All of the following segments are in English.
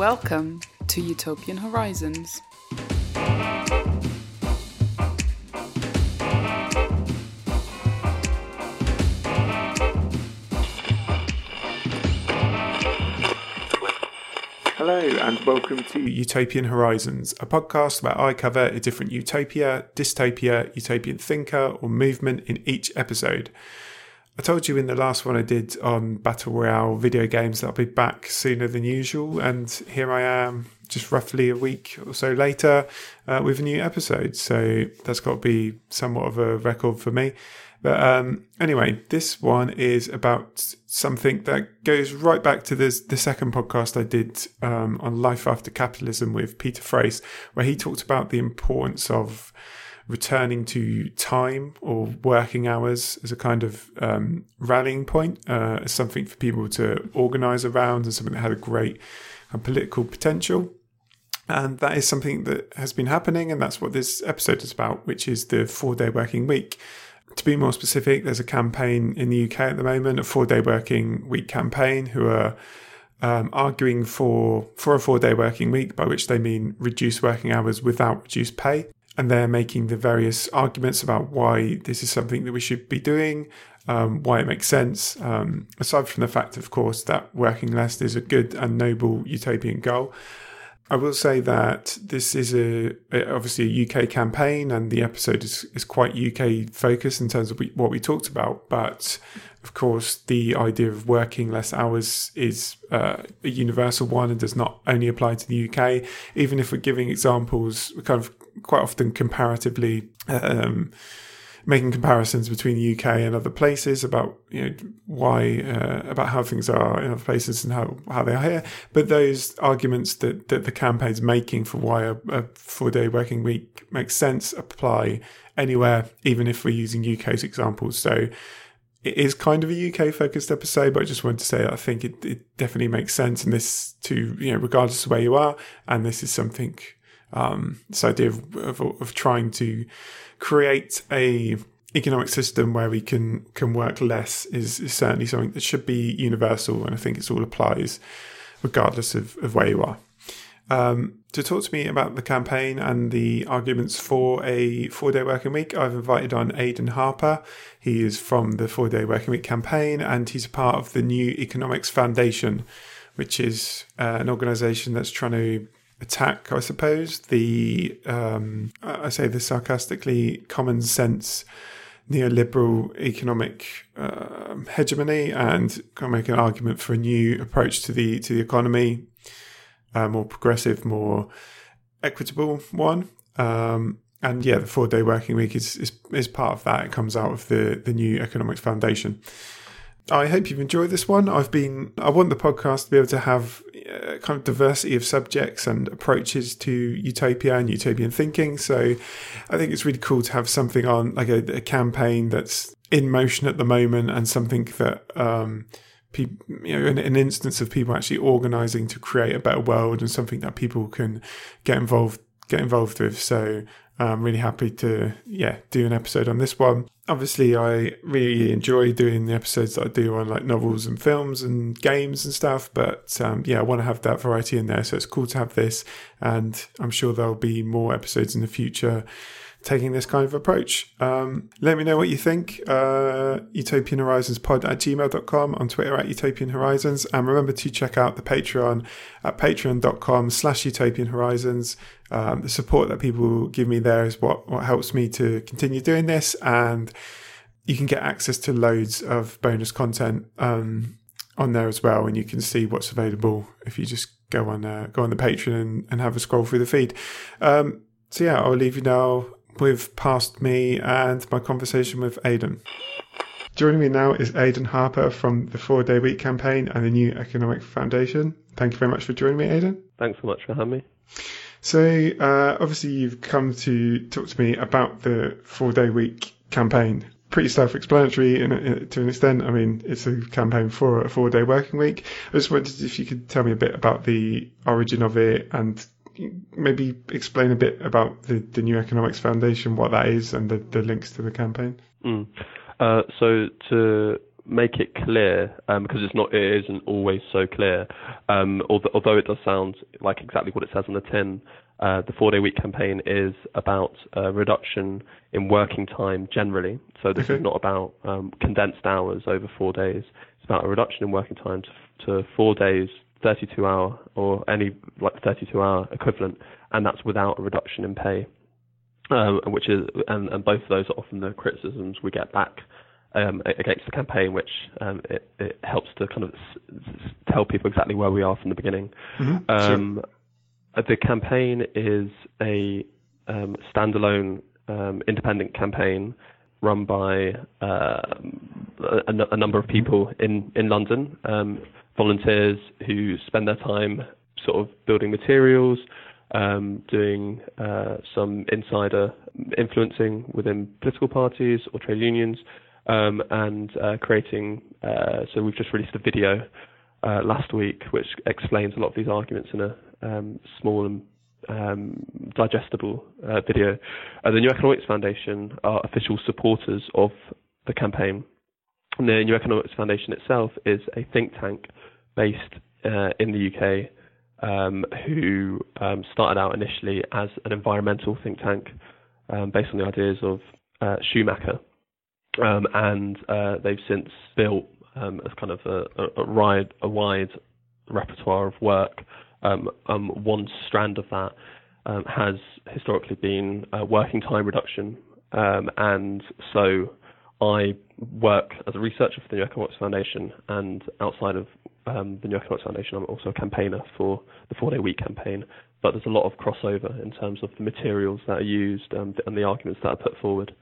Welcome to Utopian Horizons. Hello, and welcome to Utopian Horizons, a podcast where I cover a different utopia, dystopia, utopian thinker, or movement in each episode. I told you in the last one I did on Battle Royale video games that I'll be back sooner than usual, and here I am, just roughly a week or so later, uh, with a new episode. So that's got to be somewhat of a record for me. But um, anyway, this one is about something that goes right back to this, the second podcast I did um, on life after capitalism with Peter Frase, where he talked about the importance of returning to time or working hours as a kind of um, rallying point, uh, as something for people to organize around and something that had a great uh, political potential. And that is something that has been happening, and that's what this episode is about, which is the four day working week. To be more specific, there's a campaign in the UK at the moment, a four day working week campaign, who are um, arguing for for a four day working week, by which they mean reduced working hours without reduced pay. And they're making the various arguments about why this is something that we should be doing, um, why it makes sense. Um, aside from the fact, of course, that working less is a good and noble utopian goal. I will say that this is a, obviously a UK campaign, and the episode is, is quite UK focused in terms of what we talked about. But of course, the idea of working less hours is uh, a universal one and does not only apply to the UK. Even if we're giving examples, kind of quite often comparatively. Um, making comparisons between the UK and other places about you know why uh, about how things are in other places and how, how they are here. But those arguments that, that the campaign's making for why a, a four day working week makes sense apply anywhere, even if we're using UK's examples. So it is kind of a UK focused episode, but I just wanted to say I think it, it definitely makes sense in this to, you know, regardless of where you are. And this is something, um, this idea of, of, of trying to create a economic system where we can can work less is, is certainly something that should be universal, and I think it all applies regardless of, of where you are. Um, to talk to me about the campaign and the arguments for a four day working week, I've invited on Aidan Harper. He is from the four day working week campaign and he's a part of the New Economics Foundation, which is uh, an organization that's trying to attack, I suppose, the um, I say this sarcastically, common sense neoliberal economic uh, hegemony, and make an argument for a new approach to the to the economy, a more progressive, more equitable one. Um, and yeah, the four day working week is, is is part of that. It comes out of the the new economics foundation. I hope you've enjoyed this one. I've been, I want the podcast to be able to have uh, kind of diversity of subjects and approaches to utopia and utopian thinking. So I think it's really cool to have something on like a, a campaign that's in motion at the moment and something that, um, people, you know, an, an, instance of people actually organizing to create a better world and something that people can get involved, get involved with. So I'm really happy to, yeah, do an episode on this one. Obviously, I really enjoy doing the episodes that I do on like novels and films and games and stuff. But um, yeah, I want to have that variety in there. So it's cool to have this. And I'm sure there'll be more episodes in the future taking this kind of approach. Um, let me know what you think. Uh, Utopian Horizons pod at gmail.com, on Twitter at Utopian Horizons. And remember to check out the Patreon at patreon.com slash Utopian Horizons. Um, the support that people give me there is what, what helps me to continue doing this. And you can get access to loads of bonus content um, on there as well. And you can see what's available if you just go on uh, go on the Patreon and, and, have a scroll through the feed. Um, so yeah, I'll leave you now with past me and my conversation with Aidan. Joining me now is Aidan Harper from the Four Day Week campaign and the New Economic Foundation. Thank you very much for joining me, Aidan. Thanks so much for having me. So, uh, obviously, you've come to talk to me about the Four Day Week campaign. Pretty self-explanatory in, in, to an extent. I mean, it's a campaign for a four-day working week. I just wondered if you could tell me a bit about the origin of it and maybe explain a bit about the, the New Economics Foundation, what that is, and the, the links to the campaign? Mm. Uh, so, to make it clear um, because it's not it isn't always so clear. Um, although, although, it does sound like exactly what it says on the tin. Uh, the four day week campaign is about a reduction in working time generally. So this okay. is not about um, condensed hours over four days. It's about a reduction in working time to, to four days, 32 hour or any like 32 hour equivalent, and that's without a reduction in pay. Um, which is and, and both of those are often the criticisms we get back um, against the campaign, which um, it, it, helps to kind of s- tell people exactly where we are from the beginning. Mm-hmm. Um, sure. The campaign is a um, standalone um, independent campaign run by uh, a, a, number of people in in London, um, volunteers who spend their time sort of building materials. Um, doing uh, some insider influencing within political parties or trade unions, um, and uh, creating. Uh, so we've just released a video uh, last week which explains a lot of these arguments in a um, small and um, digestible uh, video. Uh, the New Economics Foundation are official supporters of the campaign. And the New Economics Foundation itself is a think tank based uh, in the UK um, who um, started out initially as an environmental think tank um, based on the ideas of Schumacher. Um, and uh, they've since built um, kind of a, a, a, wide, a wide repertoire of work. Um, um one strand of that um, has historically been uh, working time reduction, um, and so I work as a researcher for the New Economics Foundation, and outside of the New Economics Foundation, I'm also a campaigner for the four-day week campaign. But there's a lot of crossover in terms of the materials that are used and the arguments that are put forward.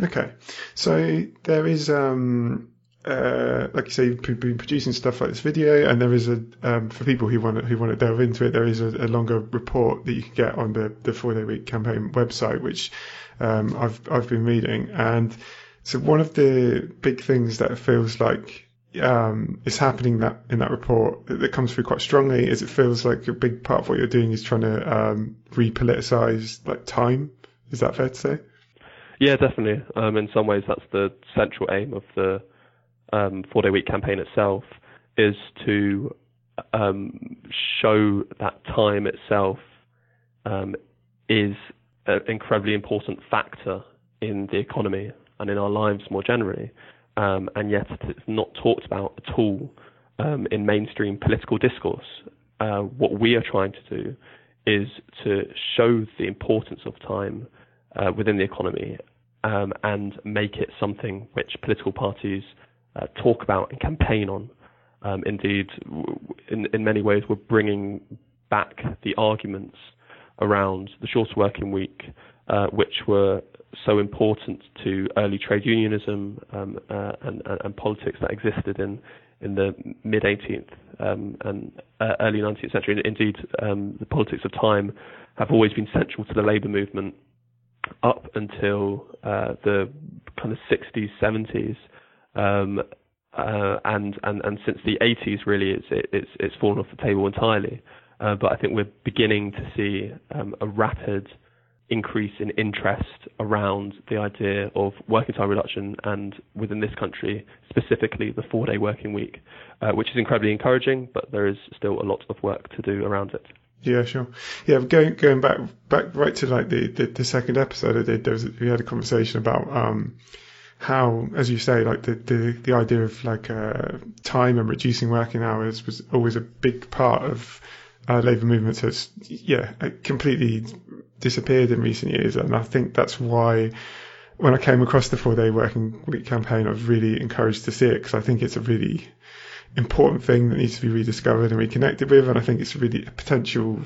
Okay, so there is, um, uh, like you say, you've been producing stuff like this video, and there is a um, for people who want to, who want to delve into it, there is a, a longer report that you can get on the the four day week campaign website, which um, I've I've been reading, and so one of the big things that feels like um, is happening that in that report that comes through quite strongly is it feels like a big part of what you're doing is trying to um, repoliticize like time. Is that fair to say? Yeah, definitely. Um, in some ways, that's the central aim of the um, four day week campaign itself is to um, show that time itself um, is an incredibly important factor in the economy and in our lives more generally, um, and yet it's not talked about at all um, in mainstream political discourse. Uh, what we are trying to do is to show the importance of time uh, within the economy um, and make it something which political parties uh, talk about and campaign on. Um, indeed, in, in many ways, we're bringing back the arguments around the shorter working week, uh, which were so important to early trade unionism um, uh, and, and, and, politics that existed in in the mid 18th um, and uh, early 19th century. Indeed, um, the politics of time have always been central to the labour movement up until uh, the kind of 60s, 70s, um, uh, and and and since the 80s, really, it's it's it's fallen off the table entirely. Uh, but I think we're beginning to see um, a rapid increase in interest around the idea of working time reduction and within this country, specifically the four day working week, uh, which is incredibly encouraging, but there is still a lot of work to do around it. Yeah, sure. Yeah, going going back back right to like the, the, the second episode I did, there was we had a conversation about um how, as you say, like the the, the idea of like uh, time and reducing working hours was always a big part of uh, labour movements. So it's yeah, completely disappeared in recent years, and I think that's why when I came across the four day working week campaign, I was really encouraged to see it because I think it's a really important thing that needs to be rediscovered and reconnected with. And I think it's really a potential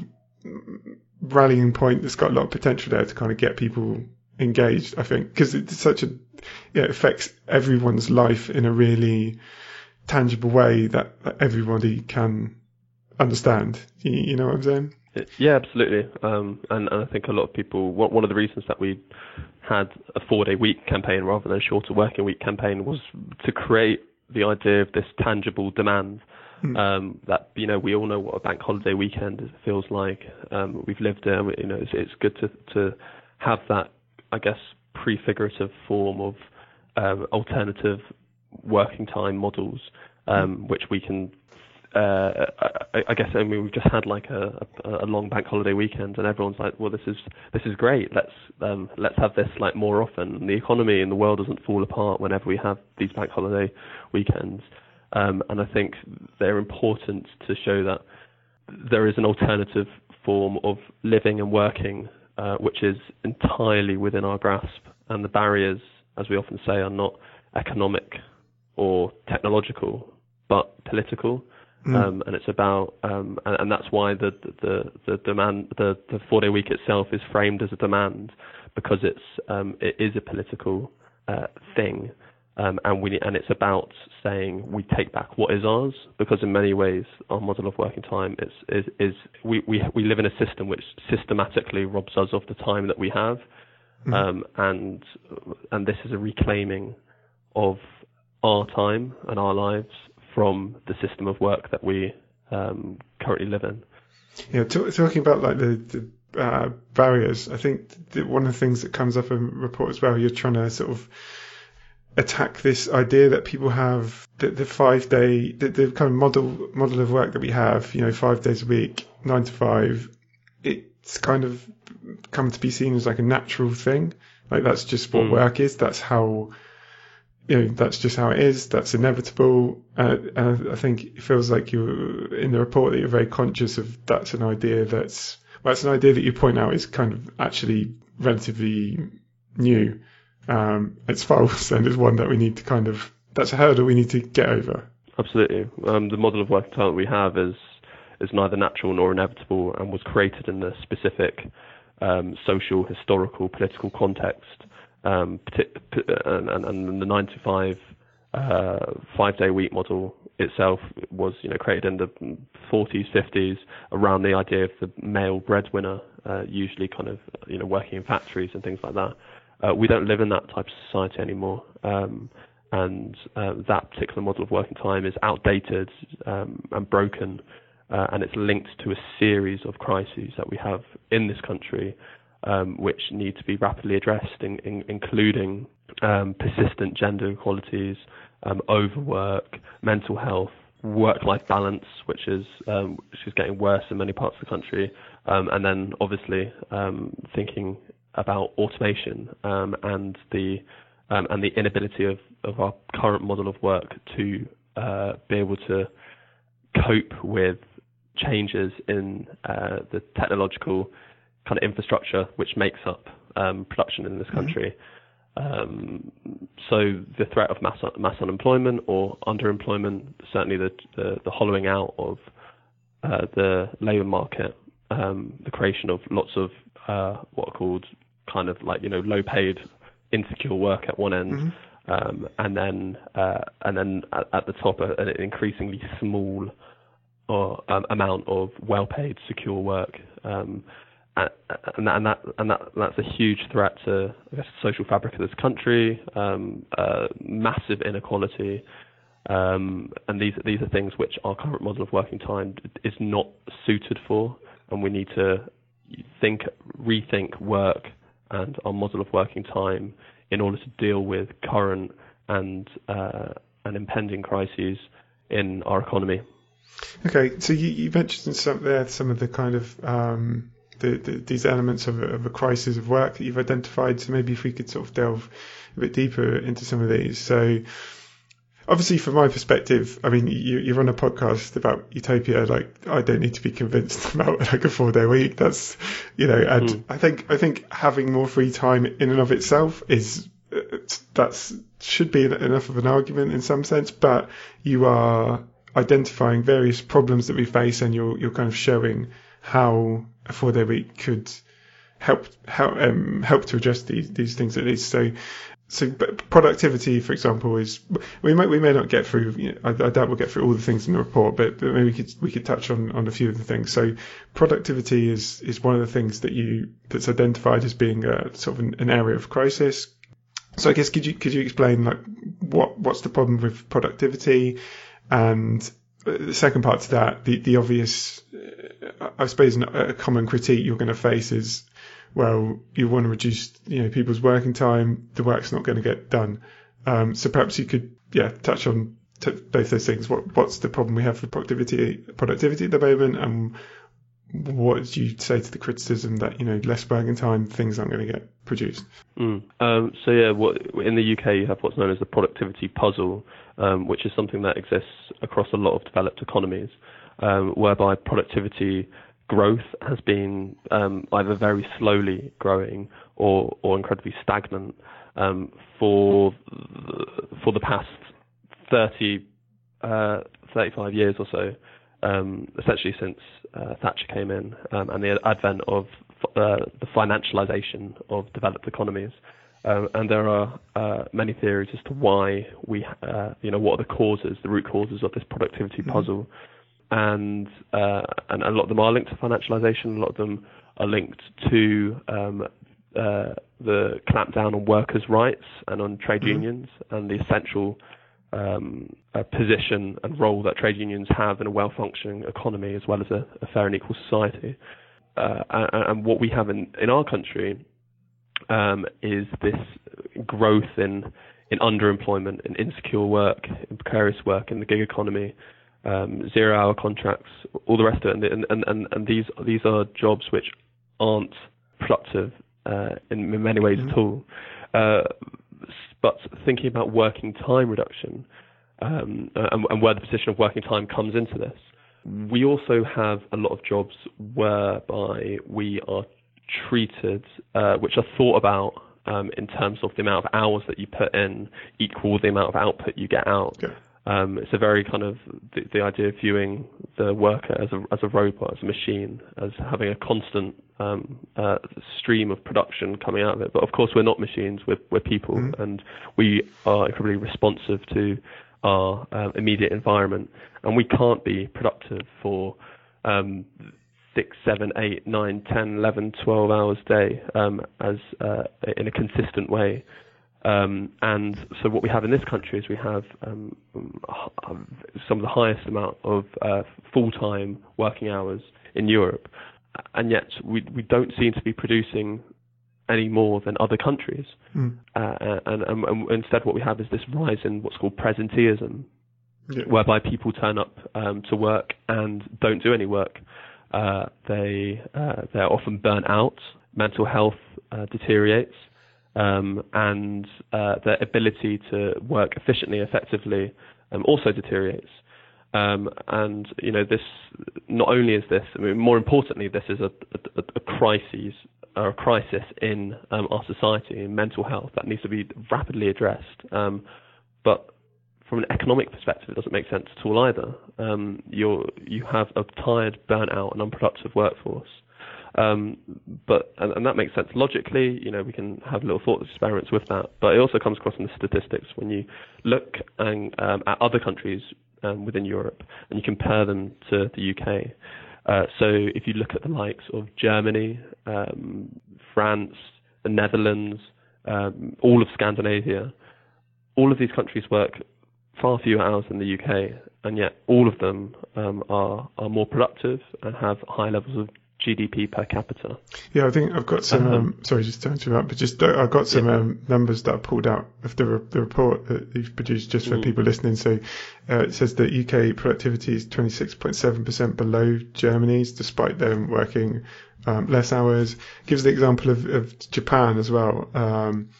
rallying point that's got a lot of potential there to kind of get people engaged. I think because it's such a, yeah, it affects everyone's life in a really tangible way that, that everybody can understand. You, you, know what I'm saying? Yeah, absolutely. Um, and, and, I think a lot of people, one of the reasons that we had a four day week campaign rather than a shorter working week campaign was to create the idea of this tangible demand. Mm. Um, that you know we all know what a bank holiday weekend feels like. Um, we've lived there. You know, it's, it's good to to have that, I guess, prefigurative form of um, alternative working time models, um, which we can. Uh, I, I guess I mean we've just had like a, a, a long bank holiday weekend, and everyone's like, "Well, this is this is great. Let's um, let's have this like more often." The economy in the world doesn't fall apart whenever we have these bank holiday weekends, um, and I think they're important to show that there is an alternative form of living and working, uh, which is entirely within our grasp, and the barriers, as we often say, are not economic or technological, but political. Mm. Um, and it's about, um, and, and, that's why the, the, the demand, the, the four day week itself is framed as a demand because it's, um, it is a political uh, thing. Um, and we and it's about saying we take back what is ours because in many ways our model of working time is is, is we, we we live in a system which systematically robs us of the time that we have, um, and and this is a reclaiming of our time and our lives from the system of work that we um, currently live in. Yeah, talking about like the, the uh, barriers, I think one of the things that comes up in the report as well, you're trying to sort of attack this idea that people have that the five day the, the kind of model model of work that we have you know five days a week nine to five it's kind of come to be seen as like a natural thing like that's just what mm. work is that's how you know that's just how it is that's inevitable uh, and i think it feels like you're in the report that you're very conscious of that's an idea that's well, that's an idea that you point out is kind of actually relatively new um, it's false and it's one that we need to kind of that's a hurdle we need to get over. Absolutely. Um, the model of time that we have is is neither natural nor inevitable and was created in a specific um, social, historical, political context. Um, and, and, the nine to five uh, five day week model itself was you know created in the 40s, 50s around the idea of the male breadwinner, uh, usually kind of you know working in factories and things like that. Uh, we don't live in that type of society anymore. Um, and uh, that particular model of working time is outdated um, and broken, uh, and it's linked to a series of crises that we have in this country, um, which need to be rapidly addressed, in, in, including um, persistent gender inequalities, um, overwork, mental health, work-life balance, which is um, which is getting worse in many parts of the country, um, and then obviously thinking about automation and the and the inability of, of our current model of work to uh, be able to cope with changes in uh, the technological kind of infrastructure which makes up um, production in this mm-hmm. country. Um, so the threat of mass mass unemployment or underemployment, certainly the the, the hollowing out of uh, the labour market, um, the creation of lots of uh, what are called kind of like you know low paid insecure work at one end, mm-hmm. um, and then uh, and then at, at, the top an increasingly small or um, amount of well paid secure work. Um, and, and, that, and that and that that's a huge threat to I guess the social fabric of this country, um, uh, massive inequality, um, and these these are things which our current model of working time is not suited for, and we need to think rethink work and our model of working time in order to deal with current and uh, and impending crises in our economy. Okay, so you, you mentioned some there some of the kind of um, the, the, these elements of a, of a, crisis of work that you've identified. So maybe if we could sort of delve a bit deeper into some of these. So obviously from my perspective, I mean, you, you run a podcast about utopia. Like, I don't need to be convinced about like a four day week. That's, you know, and mm. I think, I think having more free time in and of itself is, that's should be enough of an argument in some sense, but you are identifying various problems that we face and you're, you're kind of showing how four day week could help, help, um, help to address these, these things at least. So, so productivity, for example, is we might we may not get through. You know, I, I, doubt we'll get through all the things in the report, but, but, maybe we could we could touch on, on a few of the things. So productivity is is one of the things that you that's identified as being a sort of an, an area of crisis. So I guess could you could you explain like what what's the problem with productivity, and the second part to that, the the obvious, I suppose, a common critique you're going to face is well, you want to reduce, you know, people's working time, the work's not going to get done. Um, so perhaps you could yeah, touch on t- both those things. What what's the problem we have with productivity productivity at the moment, and what do you say to the criticism that you know less working time things aren't going to get produced? Mm. Um, so yeah, what, in the UK you have what's known as the productivity puzzle, um, which is something that exists across a lot of developed economies, um, whereby productivity growth has been um, either very slowly growing or or incredibly stagnant um, for the, for the past 30, uh, 35 years or so um, essentially since uh, Thatcher came in um, and the advent of uh, the financialization of developed economies. Um, and there are uh, many theories as to why we, uh, you know, what are the causes, the root causes of this productivity mm-hmm. puzzle, and uh, and a lot of them are linked to financialization. A lot of them are linked to um, uh, the clampdown on workers' rights and on trade mm-hmm. unions and the essential um, a position and role that trade unions have in a well-functioning economy as well as a, a fair and equal society. Uh, and, and, what we have in, in our country um, is this growth in in underemployment, in insecure work, in precarious work, in the gig economy, um, zero-hour contracts, all the rest of it, and and, and, and these these are jobs which aren't productive uh, in, in, many ways mm-hmm. at all. Uh, but thinking about working time reduction um, and, and, where the position of working time comes into this, we also have a lot of jobs whereby we are treated, uh, which are thought about um, in terms of the amount of hours that you put in equal the amount of output you get out. Yeah. Um, it's a very kind of the, the, idea of viewing the worker as a as a robot, as a machine, as having a constant um, uh, stream of production coming out of it. But of course, we're not machines; we're we're people, mm-hmm. and we are incredibly responsive to our um, immediate environment, and we can't be productive for um, six, seven, eight, nine, ten, eleven, twelve hours a day um, as uh, in a consistent way. Um, and so what we have in this country is we have um, some of the highest amount of uh, full-time working hours in Europe, and yet we we don't seem to be producing any more than other countries. Mm. Uh, and, and, and, instead, what we have is this rise in what's called presenteeism, yeah. whereby people turn up um, to work and don't do any work. Uh, they uh, they're often burnt out. Mental health uh, deteriorates um, and uh, their ability to work efficiently, effectively, um, also deteriorates. Um, and you know, this not only is this, I mean, more importantly, this is a, a, a crisis a crisis in um, our society in mental health that needs to be rapidly addressed. Um, but from an economic perspective, it doesn't make sense at all either. Um, you you have a tired, burnt out, and unproductive workforce. Um, but and, and, that makes sense logically. You know, we can have little thought experiments with that. But it also comes across in the statistics when you look and, um, at other countries um, within Europe and you compare them to the UK. Uh, so if you look at the likes of Germany, um, France, the Netherlands, um, all of Scandinavia, all of these countries work far fewer hours than the UK, and yet all of them um, are are more productive and have high levels of GDP per capita. Yeah, I think I've got some. Um, um, sorry, just to interrupt, but just uh, I've got some yeah. um, numbers that I pulled out of the the report that you've produced just for mm. people listening. So uh, it says that UK productivity is 26.7 percent below Germany's, despite them working um, less hours. Gives the example of, of Japan as well. Um,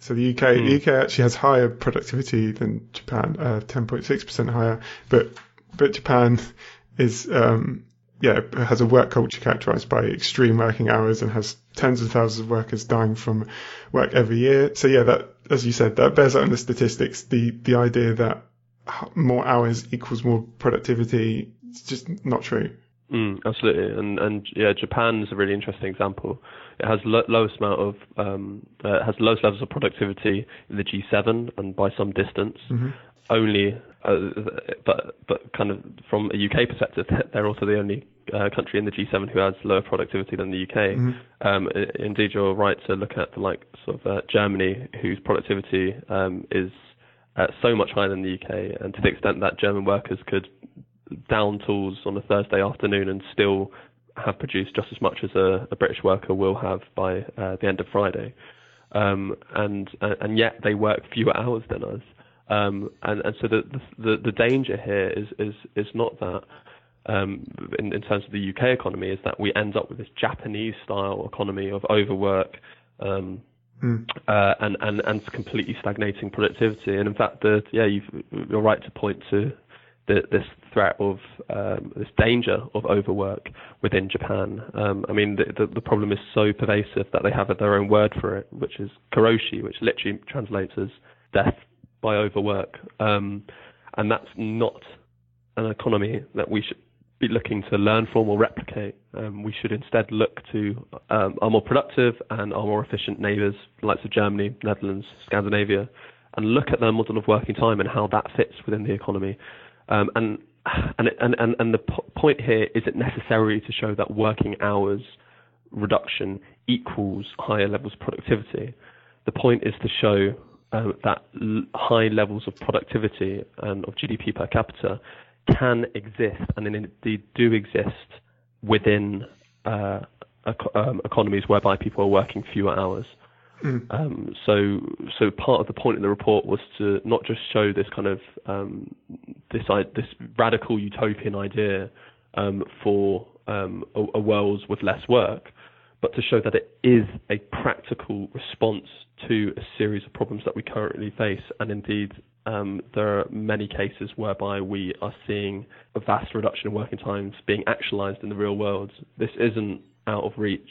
so the UK, mm. the UK actually has higher productivity than Japan, uh, 10.6 percent higher, but but Japan is um, yeah, has a work culture characterized by extreme working hours and has tens of thousands of workers dying from work every year. So yeah, that, as you said, that bears out in the statistics. The, the idea that more hours equals more productivity is just not true. Mm, absolutely, and and yeah, Japan is a really interesting example. It has lo- lowest amount of um, uh, has lowest levels of productivity in the G7 and by some distance. Mm-hmm. Only but but kind of from a UK perspective, they're also the only uh, country in the G7 who has lower productivity than the UK. Mm-hmm. Um, indeed, you're right to look at the like sort of uh, Germany, whose productivity um, is uh, so much higher than the UK, and to the extent that German workers could down tools on a Thursday afternoon and still have produced just as much as a, a British worker will have by uh, the end of Friday. Um, and and yet they work fewer hours than us. Um, and, and so the, the the danger here is is is not that um, in, in terms of the UK economy is that we end up with this Japanese style economy of overwork. Um, mm. uh, and, and, and completely stagnating productivity. And in fact, the, yeah, you are right to point to the, this threat of um, this danger of overwork within Japan. Um, I mean, the, the, the, problem is so pervasive that they have their own word for it, which is karoshi, which literally translates as death by overwork. Um, and that's not an economy that we should be looking to learn from or replicate. Um, we should instead look to um, our more productive and our more efficient neighbours, the likes of Germany, Netherlands, Scandinavia, and look at their model of working time and how that fits within the economy. Um, and, and, and, and, the p- point here isn't necessary to show that working hours reduction equals higher levels of productivity. The point is to show uh, that l- high levels of productivity and of GDP per capita can exist and indeed do exist within uh, um, economies whereby people are working fewer hours. Mm. Um, so, so part of the point in the report was to not just show this kind of um, this this radical utopian idea um, for um, a, a, world with less work, but to show that it is a practical response to a series of problems that we currently face, and indeed um, there are many cases whereby we are seeing a vast reduction in working times being actualized in the real world. This isn't out of reach.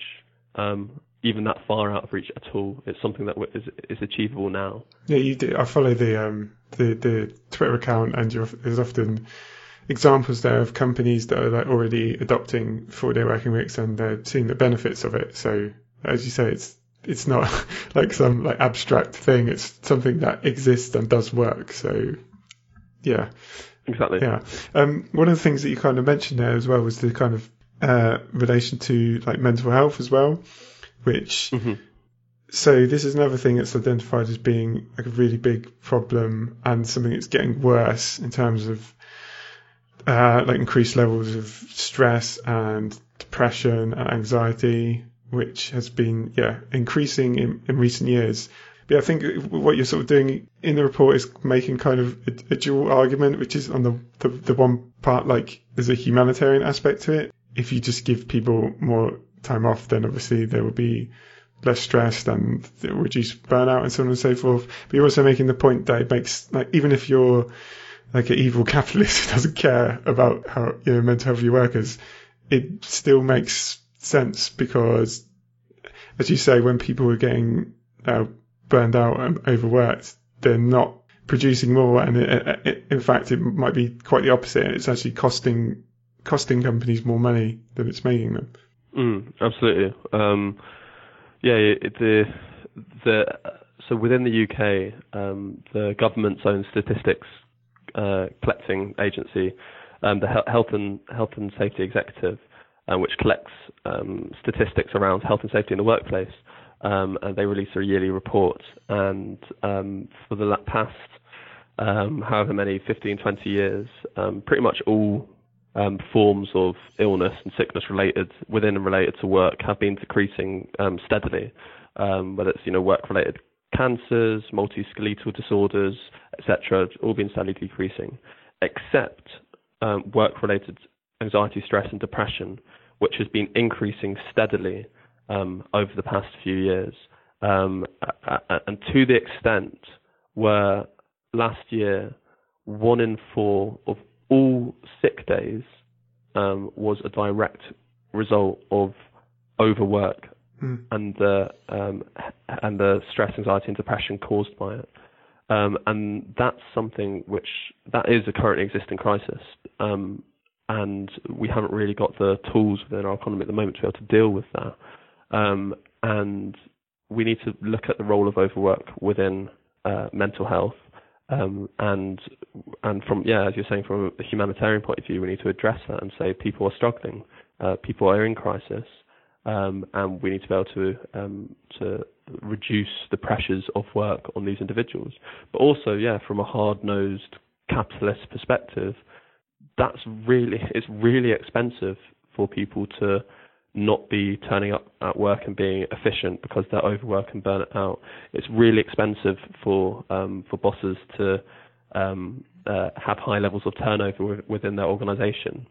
Um, even that far out of reach at all. It's something that is, is achievable now. Yeah, you do. I follow the um, the the Twitter account, and there's often examples there of companies that are like already adopting four day working weeks, and they're seeing the benefits of it. So as you say, it's it's not like some like abstract thing. It's something that exists and does work. So yeah, exactly. Yeah. Um, one of the things that you kind of mentioned there as well was the kind of uh, relation to like mental health as well which mm-hmm. so this is another thing that's identified as being like a really big problem and something that's getting worse in terms of uh, like increased levels of stress and depression and anxiety, which has been yeah increasing in, in recent years. But I think what you're sort of doing in the report is making kind of a, a dual argument, which is on the, the, the one part like there's a humanitarian aspect to it. If you just give people more time off, then obviously there will be less stressed and it will reduce burnout and so on and so forth. But you're also making the point that it makes like even if you're like an evil capitalist who doesn't care about how you know mental health of your workers, it still makes sense because, as you say, when people are getting uh, burned out and overworked, they're not producing more, and it, it, in fact, it might be quite the opposite. It's actually costing costing companies more money than it's making them. Mm, absolutely. Um, yeah, the the so within the UK, um, the government's own statistics uh, collecting agency, um, the Health and Health and Safety Executive, uh, which collects um, statistics around health and safety in the workplace, um, and they release a yearly report. And um, for the past however many 15, 20 years, pretty much all um, forms of illness and sickness related within and related to work have been decreasing um, steadily, um, whether it's you know work related cancers, musculoskeletal disorders, etc., all been steadily decreasing, except um, work related anxiety, stress, and depression, which has been increasing steadily um, over the past few years, um, and to the extent where last year one in four of all sick days um, was a direct result of overwork mm. and the um, and the stress, anxiety, and depression caused by it. Um, and that's something which that is a currently existing crisis, um, and we haven't really got the tools within our economy at the moment to be able to deal with that. Um, and we need to look at the role of overwork within uh, mental health um, and and from yeah, as you're saying, from a humanitarian point of view, we need to address that and say people are struggling, uh, people are in crisis, um, and we need to be able to um, to reduce the pressures of work on these individuals. But also, yeah, from a hard-nosed capitalist perspective, that's really it's really expensive for people to not be turning up at work and being efficient because they're overworked and burnt out. It's really expensive for um, for bosses to um, uh, have high levels of turnover within their organisation.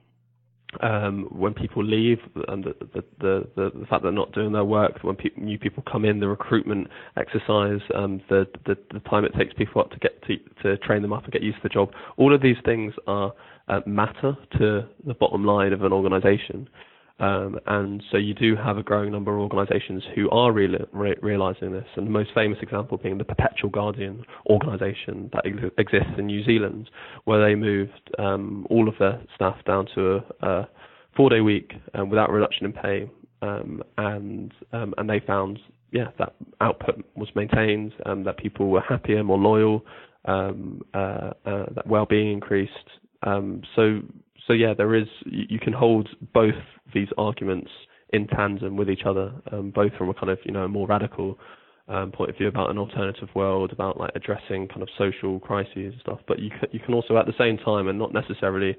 Um, when people leave and the, the, the, the, fact they're not doing their work, when pe- new people come in, the recruitment exercise, um, the, the, the time it takes people up to get to, to train them up and get used to the job, all of these things are uh, matter to the bottom line of an organisation. Um, and so you do have a growing number of organisations who are re- re- realising this, and the most famous example being the Perpetual Guardian organisation that ex- exists in New Zealand, where they moved um, all of their staff down to a, a four-day week um, without reduction in pay, um, and um, and they found yeah that output was maintained, um, that people were happier, more loyal, uh, uh, that well-being increased. so so yeah, there is you can hold both these arguments in tandem with each other, um, both from a kind of you know more radical um, point of view about an alternative world, about like addressing kind of social crises and stuff. But you can, you can also at the same time, and not necessarily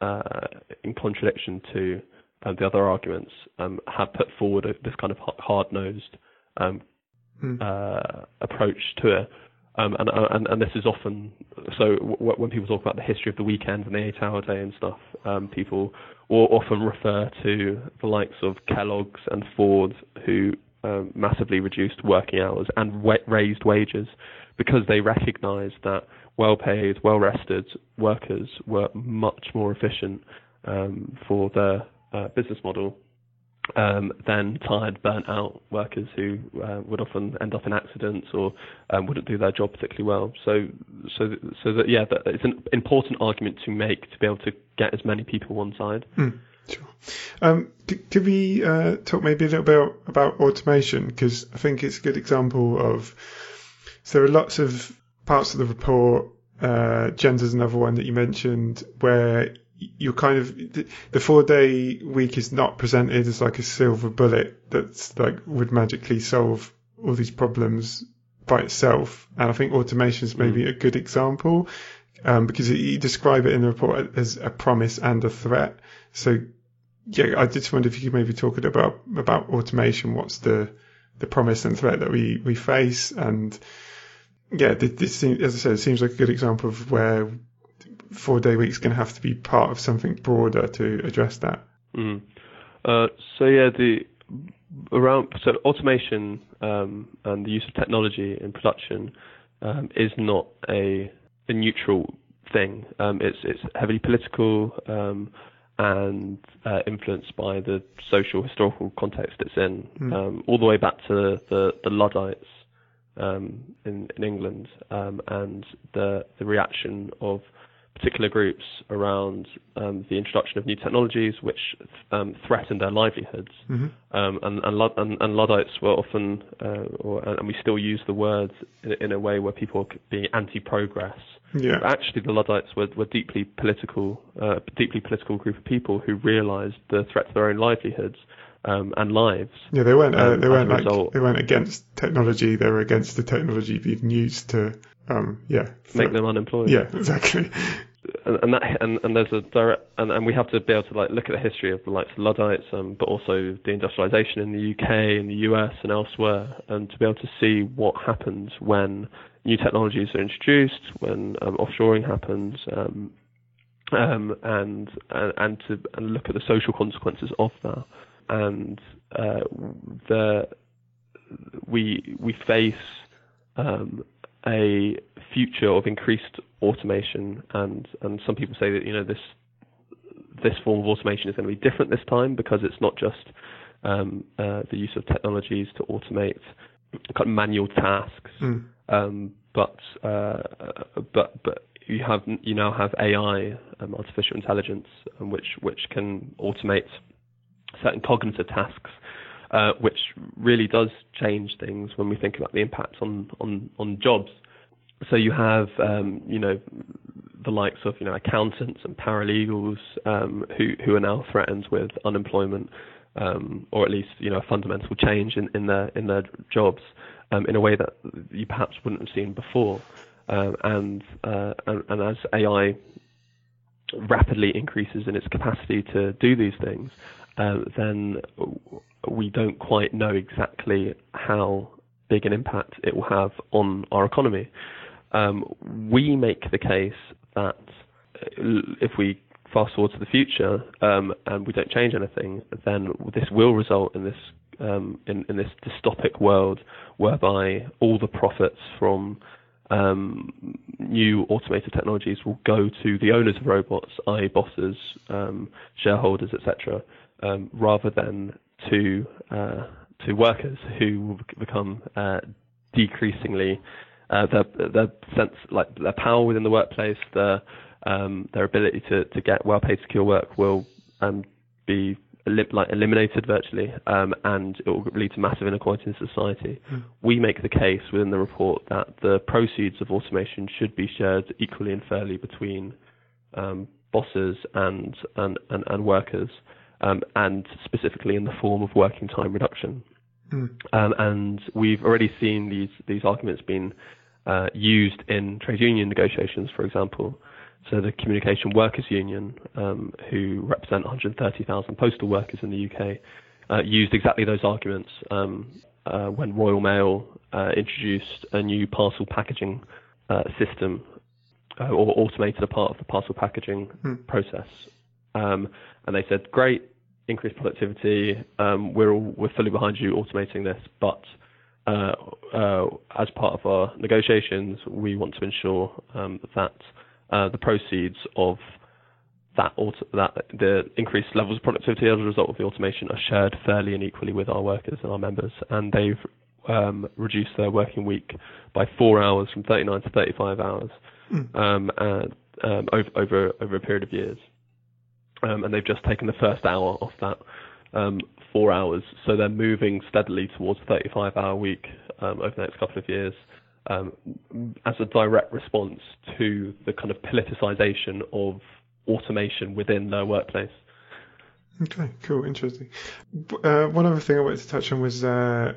uh, in contradiction to um, the other arguments, um, have put forward a, this kind of hard-nosed um, mm. uh, approach to it. Um, and, uh, and, and this is often so w- when people talk about the history of the weekend and the eight-hour day and stuff, um, people will often refer to the likes of Kellogg's and Ford, who um, massively reduced working hours and wa- raised wages because they recognised that well-paid, well-rested workers were much more efficient um, for their uh, business model um, than tired, burnt out workers who uh, would often end up in accidents or um, wouldn't do their job particularly well. So, so, so that yeah, that it's an important argument to make to be able to get as many people on side. Mm, sure. Um, could we uh, talk maybe a little bit about automation because I think it's a good example of. So there are lots of parts of the report. Uh, gender's another one that you mentioned where you're kind of the four day week is not presented as like a silver bullet that's like would magically solve all these problems by itself. And I think automation is maybe mm. a good example um, because you describe it in the report as a promise and a threat. So yeah, I just wonder if you could maybe talk a little about about automation. What's the the promise and threat that we we face and yeah, this, as I said, it seems like a good example of where four day week is going to have to be part of something broader to address that. Mm. Uh, so yeah, the around so automation um, and the use of technology in production um, is not a, a neutral thing. Um, it's it's heavily political um, and uh, influenced by the social historical context it's in, mm. all the way back to the the Luddites. Um, in, in England, um, and the the reaction of particular groups around um, the introduction of new technologies which um, threatened their livelihoods. Mm-hmm. Um, and, and, and, and, Luddites were often, uh, or, and we still use the words in, in, a way where people are being anti-progress. Yeah. But actually, the Luddites were, were deeply political, uh, deeply political group of people who realised the threat to their own livelihoods. Um, and lives. Yeah, they weren't. Uh, they weren't like they weren't against technology. They were against the technology being used to, um, yeah, make them unemployed. Yeah, exactly. And, and that and, and there's a direct and, and we have to be able to like look at the history of the likes of Luddites, um, but also the deindustrialization in the UK, in the US, and elsewhere, and to be able to see what happens when new technologies are introduced, when um, offshoring happens, um, um, and, and and to and look at the social consequences of that, and uh, the we we face um, a future of increased automation, and and some people say that you know this this form of automation is going to be different this time because it's not just um, uh, the use of technologies to automate kind of manual tasks, mm. um, but uh, but but you have you now have AI, um, artificial intelligence, um, which which can automate certain cognitive tasks uh, which really does change things when we think about the impact on on on jobs. So you have um, you know the likes of you know accountants and paralegals um, who who are now threatened with unemployment. Um, or at least you know a fundamental change in, in their in their jobs um, in a way that you perhaps wouldn't have seen before. Um, and, uh, and, and as AI rapidly increases in its capacity to do these things, uh, then we don't quite know exactly how big an impact it will have on our economy. Um, we make the case that uh, if we fast forward to the future um, and we don't change anything, then this will result in this um, in, in, this dystopic world whereby all the profits from um, new automated technologies will go to the owners of robots, i.e., bosses, um, shareholders, etc., um, rather than to uh, to workers who will become uh, decreasingly uh, their their sense like their power within the workplace, their um, their ability to to get well paid secure work will um, be like eliminated virtually, um, and it will lead to massive inequality in society. Mm. We make the case within the report that the proceeds of automation should be shared equally and fairly between um, bosses and and, and, and workers, um, and specifically in the form of working time reduction. Mm. and we've already seen these these arguments being uh, used in trade union negotiations, for example. So the Communication Workers Union, um, who represent 130,000 postal workers in the UK, uh, used exactly those arguments um, uh, when Royal Mail uh, introduced a new parcel packaging uh, system uh, or automated a part of the parcel packaging hmm. process. Um, and they said, "Great, increased productivity. Um, we're all, we're fully behind you automating this, but." Uh, as part of our negotiations, we want to ensure um, that uh, the proceeds of that, auto, that the increased levels of productivity as a result of the automation are shared fairly and equally with our workers and our members, and they've um, reduced their working week by four hours from 39 to 35 hours mm. um, and, um, over, over over a period of years. Um, and they've just taken the first hour off that um, four hours, so they're moving steadily towards a 35-hour week um, over the next couple of years um, as a direct response to the kind of politicization of automation within their workplace. Okay, cool, interesting. Uh, one other thing I wanted to touch on was uh,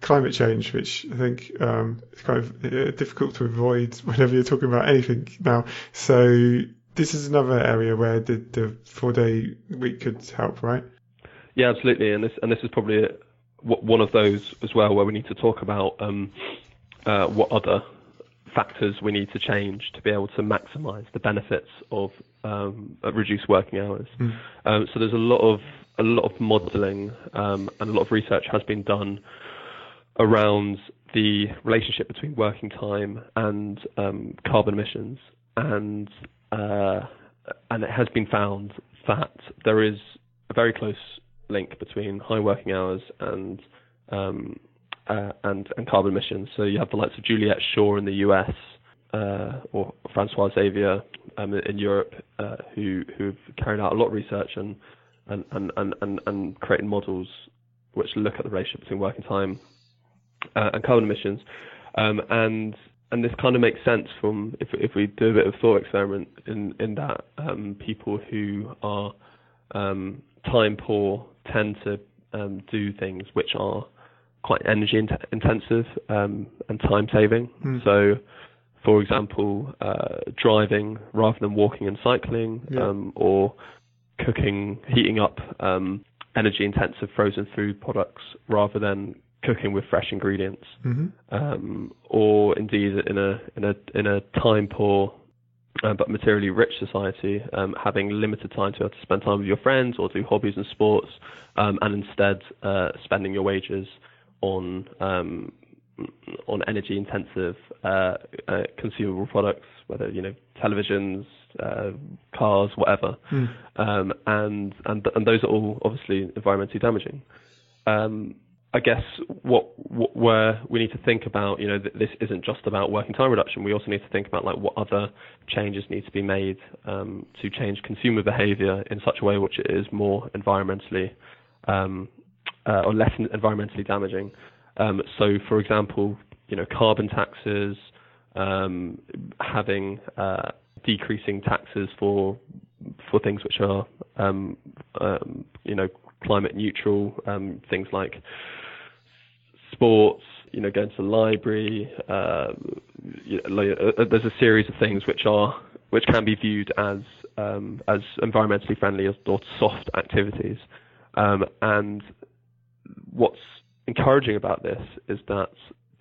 climate change, which I think um, is kind of uh, difficult to avoid whenever you're talking about anything now. So this is another area where the, the four-day week could help, right? Yeah, absolutely, and this and this is probably one of those as well where we need to talk about um, uh, what other factors we need to change to be able to maximise the benefits of um, reduced working hours. Mm. Um, so there's a lot of a lot of modelling um, and a lot of research has been done around the relationship between working time and um, carbon emissions, and uh, and it has been found that there is a very close link between high working hours and um, uh, and, and carbon emissions. So you have the likes of Juliet Schor in the US uh, or Francois Xavier um, in Europe uh, who who've carried out a lot of research and and, and, and, and, and creating models which look at the relationship between working time uh, and carbon emissions. Um, and and this kind of makes sense from if if we do a bit of thought experiment in in that um, people who are um, time poor tend to um, do things which are quite energy in- intensive um, and time saving. Mm. So, for example, uh, driving rather than walking and cycling, yeah. um, or cooking, heating up um, energy intensive frozen food products rather than cooking with fresh ingredients, mm-hmm. Um, or indeed in a in a in a time poor uh, but materially rich society, um, having limited time to, be able to spend time with your friends or do hobbies and sports, um, and instead uh, spending your wages on um, on energy intensive uh, uh, consumable products, whether you know televisions, uh, cars, whatever, mm. um, and and and those are all obviously environmentally damaging. Um, I guess what, what, where we need to think about, you know, th- this isn't just about working time reduction. We also need to think about like what other changes need to be made um, to change consumer behaviour in such a way which is more environmentally um, uh, or less environmentally damaging. Um, so, for example, you know, carbon taxes, um, having uh, decreasing taxes for for things which are um, um you know climate neutral, things like sports, you know, going to the library. Uh, you know, uh, there's a series of things which are which can be viewed as um, as environmentally friendly or soft activities, and what's encouraging about this is that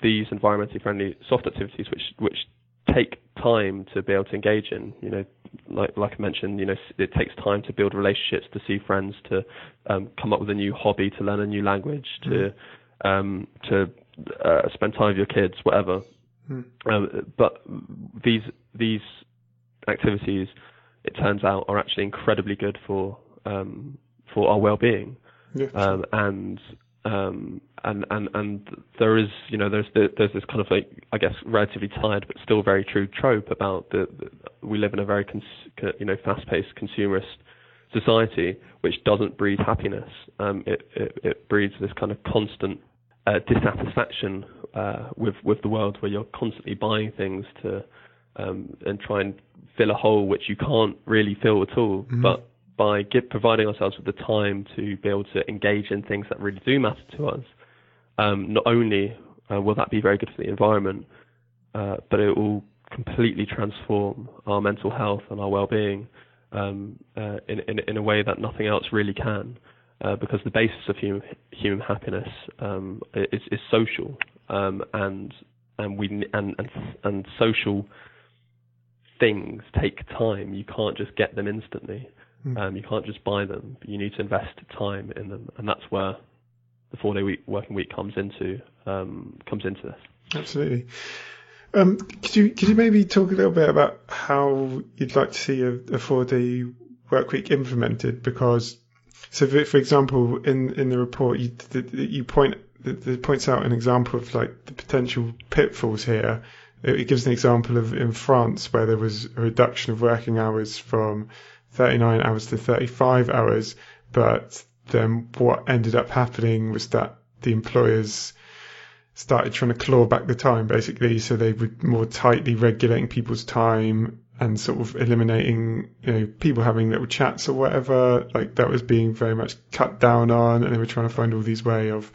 these environmentally friendly soft activities, which which take time to be able to engage in. You know, like like I mentioned, you know, it takes time to build relationships, to see friends, to um, come up with a new hobby, to learn a new language, to mm. Um, to uh, spend time with your kids, whatever. Mm. Um, but these these activities, it turns out, are actually incredibly good for um, for our well-being. Yeah. Um, and um, and and and there is you know there's the, there's this kind of like I guess relatively tired but still very true trope about the, the we live in a very cons, you know fast-paced consumerist society which doesn't breed happiness. Um, it, it, it breeds this kind of constant uh, dissatisfaction uh, with with the world where you're constantly buying things to um, and try and fill a hole which you can't really fill at all. Mm-hmm. But by give, providing ourselves with the time to be able to engage in things that really do matter to us, um, not only uh, will that be very good for the environment, uh, but it will completely transform our mental health and our well-being um, uh, in, in, in a way that nothing else really can. Uh, because the basis of human, human happiness um, is, is, social, um, and and we and, and and social things take time. You can't just get them instantly. Mm. Um, you can't just buy them. You need to invest time in them, and that's where the four-day week working week comes into um, comes into this. Absolutely. Um, could you could you maybe talk a little bit about how you'd like to see a, a four-day work week implemented? Because so, for, for example, in in the report, you you point it points out an example of like the potential pitfalls here. It, it gives an example of in France where there was a reduction of working hours from 39 hours to 35 hours. But then what ended up happening was that the employers started trying to claw back the time basically. So they were more tightly regulating people's time and sort of eliminating, you know, people having little chats or whatever. Like that was being very much cut down on. And they were trying to find all these way of,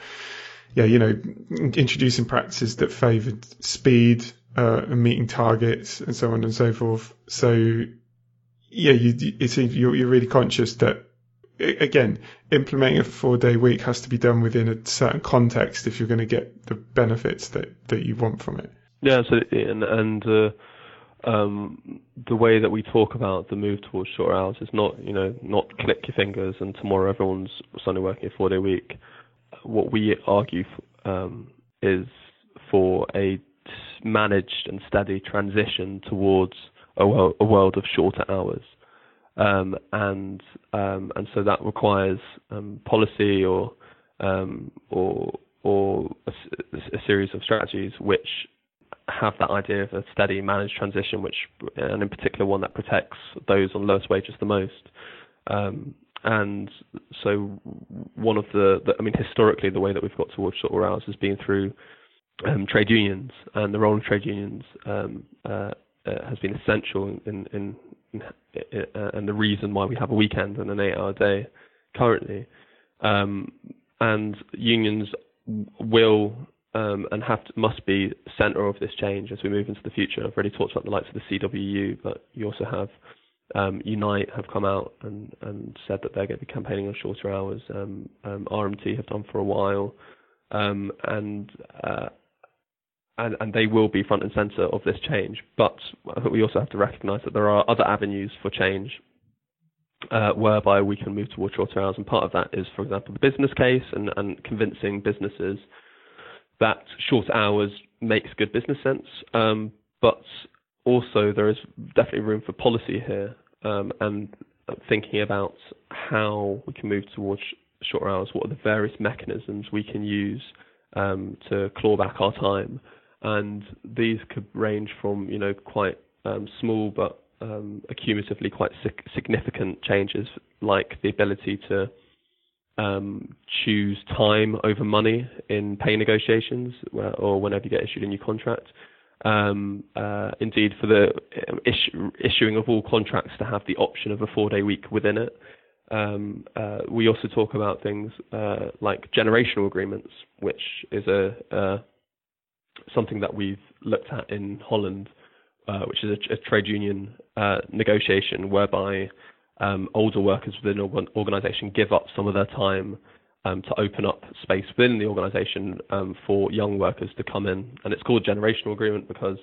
yeah, you know, introducing practices that favored speed, uh, and meeting targets and so on and so forth. So yeah, you, it seems you're, you're really conscious that again, implementing a four day week has to be done within a certain context if you're going to get the benefits that, that you want from it. Yeah, absolutely. And, and uh, um, the way that we talk about the move towards shorter hours is not, you know, not click your fingers and tomorrow everyone's suddenly working a four day week. What we argue for, um, is for a managed and steady transition towards a world, a world of shorter hours. Um, and um, and so that requires um, policy or um, or or a, a, series of strategies which have that idea of a steady managed transition, which and in particular one that protects those on lowest wages the most. Um, and so one of the, the, I mean historically the way that we've got towards shorter hours has been through um, trade unions and the role of trade unions um, uh, uh, has been essential in, in, in uh, and the reason why we have a weekend and an eight-hour day currently. Um, and unions will um, and have to, must be centre of this change as we move into the future. I've already talked about the likes of the CWU, but you also have um, Unite have come out and, and said that they're going to be campaigning on shorter hours. Um, um, RMT have done for a while, um, and uh, and, and they will be front and center of this change. But we also have to recognise that there are other avenues for change uh, whereby we can move towards shorter hours. And part of that is, for example, the business case and, and convincing businesses that short hours makes good business sense. Um, but also, there is definitely room for policy here um, and thinking about how we can move towards shorter hours. What are the various mechanisms we can use um, to claw back our time? and these could range from you know quite um, small but um, accumulatively quite significant changes, like the ability to um, choose time over money in pay negotiations, or whenever you get issued a new contract. Um, uh, indeed, for the um, issuing of all contracts to have the option of a four-day week within it. Um, uh, we also talk about things uh, like generational agreements, which is a, a something that we've looked at in Holland, uh, which is a, a trade union uh, negotiation whereby um, older workers within an organisation give up some of their time um, to open up space within the organisation um, for young workers to come in. And it's called generational agreement because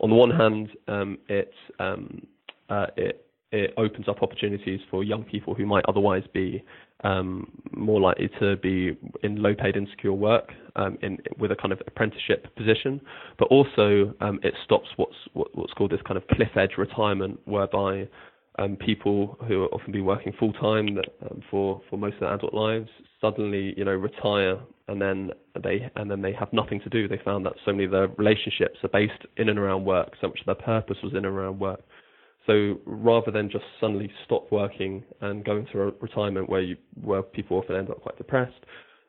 on the one hand, um, it, um, uh, it it opens up opportunities for young people who might otherwise be um, more likely to be in low-paid, insecure work in, with a kind of apprenticeship position, but also it stops what's what, what's called this kind of cliff edge retirement, whereby um, people who often be working full time um, for for most of their adult lives suddenly you know retire and then they and then they have nothing to do. They found that so many of their relationships are based in and around work. So much of their purpose was in and around work. So rather than just suddenly stop working and go into a retirement where you where people often end up quite depressed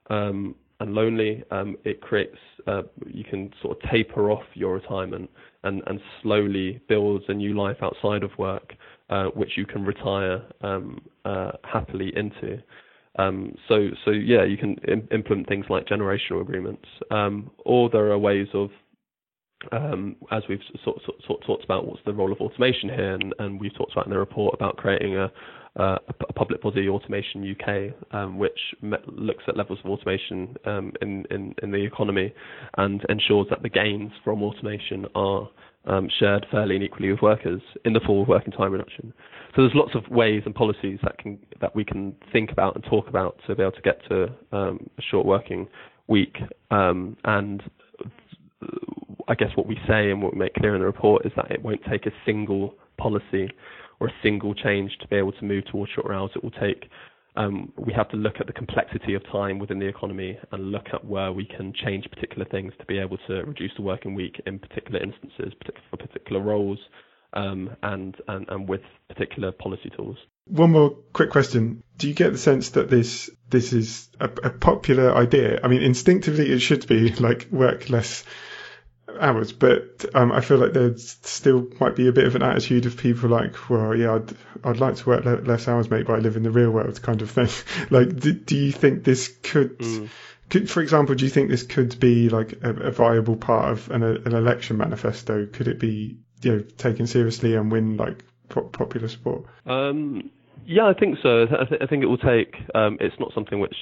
um, and lonely, um, it creates uh, you can sort of taper off your retirement and and slowly build a new life outside of work, uh, which you can retire um, uh, happily into. Um, so, so yeah, you can Im- implement things like generational agreements, um, or there are ways of um, as we've sort, sort, talked about, what's the role of automation here, and, and we've talked about in the report about creating a, a, a public body, Automation UK, um, which looks at levels of automation um, in, in, in, the economy and ensures that the gains from automation are um, shared fairly and equally with workers in the form of working time reduction. So there's lots of ways and policies that can that we can think about and talk about to be able to get to um, a short working week um, and I guess what we say and what we make clear in the report is that it won't take a single policy or a single change to be able to move towards shorter hours. It will take um, we have to look at the complexity of time within the economy and look at where we can change particular things to be able to reduce the working week in particular instances, for particular roles, um, and, and and with particular policy tools. One more quick question: Do you get the sense that this this is a, a popular idea? I mean, instinctively, it should be like work less hours, but um, I feel like there still might be a bit of an attitude of people like, well, yeah, I'd, I'd like to work le- less hours, mate, but I live in the real world kind of thing. like, do, do, you think this could, mm. could, for example, do you think this could be like a, a viable part of an, an, election manifesto? Could it be, you know, taken seriously and win like popular support? Um, yeah, I think so. I, th- I think it will take. Um, it's not something which,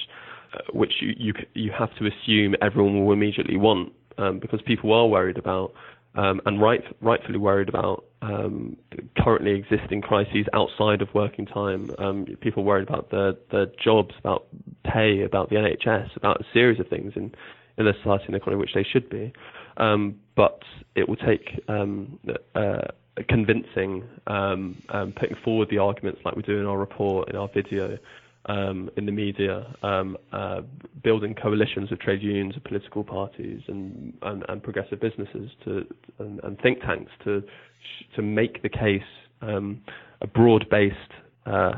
uh, which you, you you have to assume everyone will immediately want um, because people are worried about um, and right, rightfully worried about um, currently existing crises outside of working time. Um, people worried about their, their jobs, about pay, about the NHS, about a series of things in, in the society and economy which they should be. Um, but it will take uh, convincing, um, putting forward the arguments like we do in our report, in our video, um, in the media, um, uh, building coalitions of trade unions political parties and, and, and progressive businesses to, and, and, think tanks to to make the case um, a broad-based uh,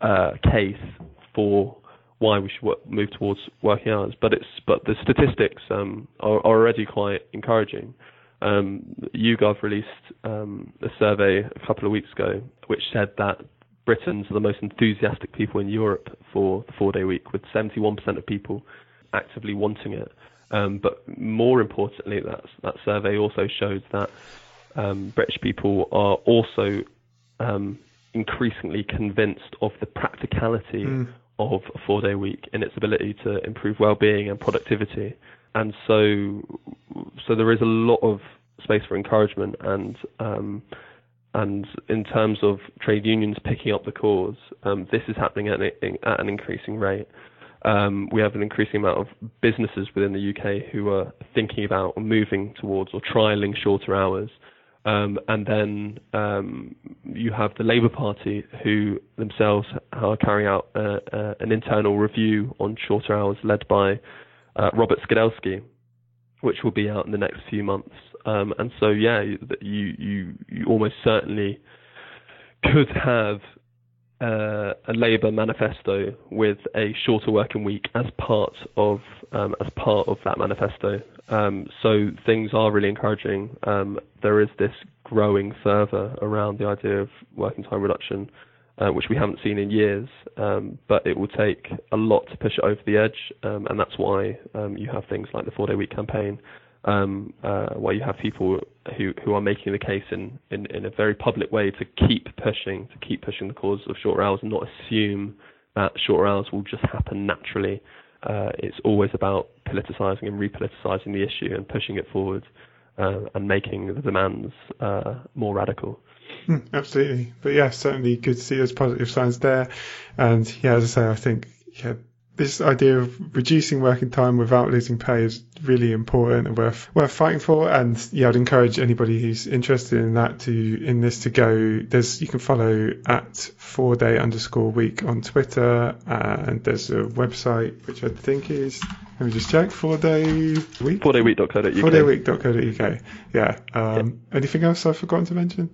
uh, case for why we should move towards working hours. But it's but the statistics um, are, are, already quite encouraging. Um, YouGov released um, a survey a couple of weeks ago which said that Britons are the most enthusiastic people in Europe for the four day week, with 71% of people actively wanting it. Um, but more importantly, that, that survey also shows that um, British people are also um, increasingly convinced of the practicality mm. of a four day week and its ability to improve well being and productivity. And so, so there is a lot of space for encouragement and um, and in terms of trade unions picking up the cause, um, this is happening at, at an increasing rate. Um, we have an increasing amount of businesses within the UK who are thinking about or moving towards or trialing shorter hours. Um, and then um, you have the Labour Party who themselves are carrying out uh, uh, an internal review on shorter hours led by uh, Robert Skidelsky, which will be out in the next few months. Um, and so, yeah, you, you, you almost certainly could have uh, a Labour manifesto with a shorter working week as part of um, as part of that manifesto. Um, so things are really encouraging. Um, there is this growing fervour around the idea of working time reduction, uh, which we haven't seen in years. Um, but it will take a lot to push it over the edge, um, and that's why um, you have things like the four-day week campaign um, uh, where you have people who, who are making the case in, in, in, a very public way to keep pushing, to keep pushing the cause of shorter hours and not assume that shorter hours will just happen naturally. Uh, it's always about politicizing and repoliticizing the issue and pushing it forward. uh, and making the demands uh, more radical. Mm, absolutely, but yeah, certainly good to see those positive signs there. And yeah, as I say, I think yeah, this idea of reducing working time without losing pay is really important and worth worth fighting for. And yeah, I'd encourage anybody who's interested in that to in this to go. There's you can follow at four day underscore week on Twitter, and there's a website which I think is let me just check four day week. Four day week.co.uk. Four day week.co.uk. Yeah. Um, yeah. Anything else I've forgotten to mention?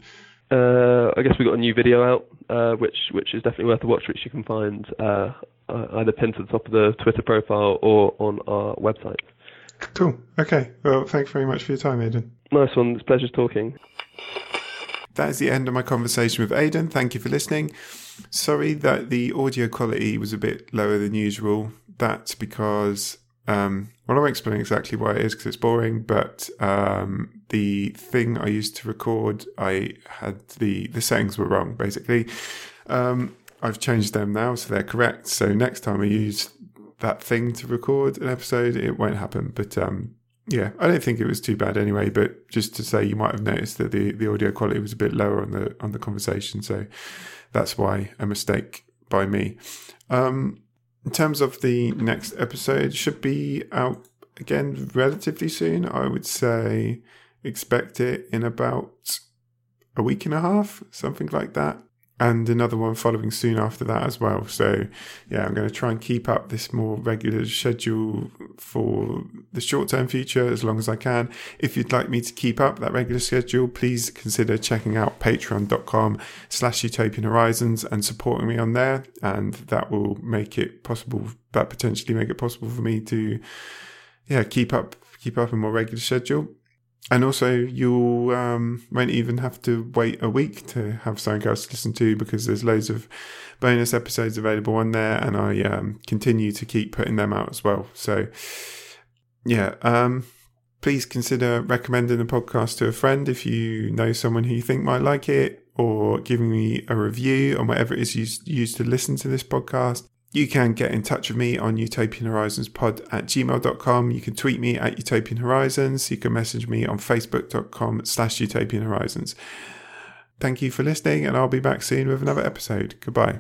Uh, I guess we've got a new video out, uh, which which is definitely worth a watch, which you can find uh, uh, either pinned to the top of the Twitter profile or on our website. Cool. Okay. Well, thanks very much for your time, Aidan. Nice one. It's a pleasure talking. That is the end of my conversation with Aidan. Thank you for listening. Sorry that the audio quality was a bit lower than usual. That's because, um, well, I won't explain exactly why it is because it's boring, but um, the thing I used to record, I had the, the settings were wrong, basically. Um, I've changed them now, so they're correct. So next time I use that thing to record an episode, it won't happen. But um, yeah, I don't think it was too bad anyway. But just to say, you might have noticed that the, the audio quality was a bit lower on the on the conversation, so that's why a mistake by me. Um, in terms of the next episode, should be out again relatively soon. I would say expect it in about a week and a half, something like that and another one following soon after that as well. So, yeah, I'm going to try and keep up this more regular schedule for the short term future as long as I can. If you'd like me to keep up that regular schedule, please consider checking out patreon.com slash utopian horizons and supporting me on there. And that will make it possible, that potentially make it possible for me to, yeah, keep up, keep up a more regular schedule. And also, you um, won't even have to wait a week to have else to listen to because there's loads of bonus episodes available on there, and I um, continue to keep putting them out as well. So, yeah, um, please consider recommending the podcast to a friend if you know someone who you think might like it, or giving me a review on whatever it is you use to listen to this podcast. You can get in touch with me on utopianhorizonspod at gmail.com. You can tweet me at utopian horizons. You can message me on facebook.com slash utopian horizons. Thank you for listening, and I'll be back soon with another episode. Goodbye.